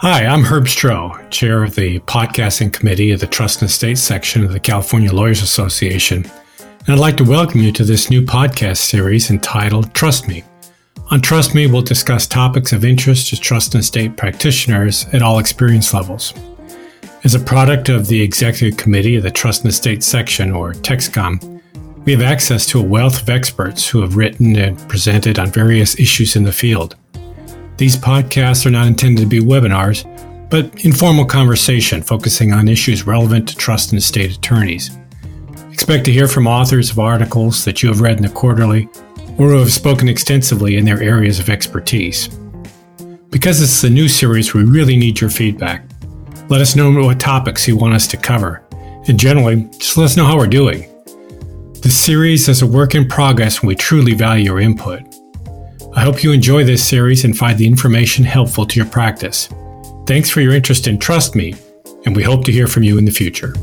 I'm Herb Stroh, chair of the podcasting committee of the Trust and Estate section of the California Lawyers Association. And I'd like to welcome you to this new podcast series entitled Trust Me. On Trust Me, we'll discuss topics of interest to trust and estate practitioners at all experience levels. As a product of the executive committee of the Trust and Estate section, or TEXCOM, we have access to a wealth of experts who have written and presented on various issues in the field. These podcasts are not intended to be webinars, but informal conversation focusing on issues relevant to trust and estate attorneys. Expect to hear from authors of articles that you have read in the quarterly or who have spoken extensively in their areas of expertise. Because this is a new series, we really need your feedback. Let us know what topics you want us to cover, and generally, just let us know how we're doing. This series is a work in progress and we truly value your input. I hope you enjoy this series and find the information helpful to your practice. Thanks for your interest in Trust Me, and we hope to hear from you in the future.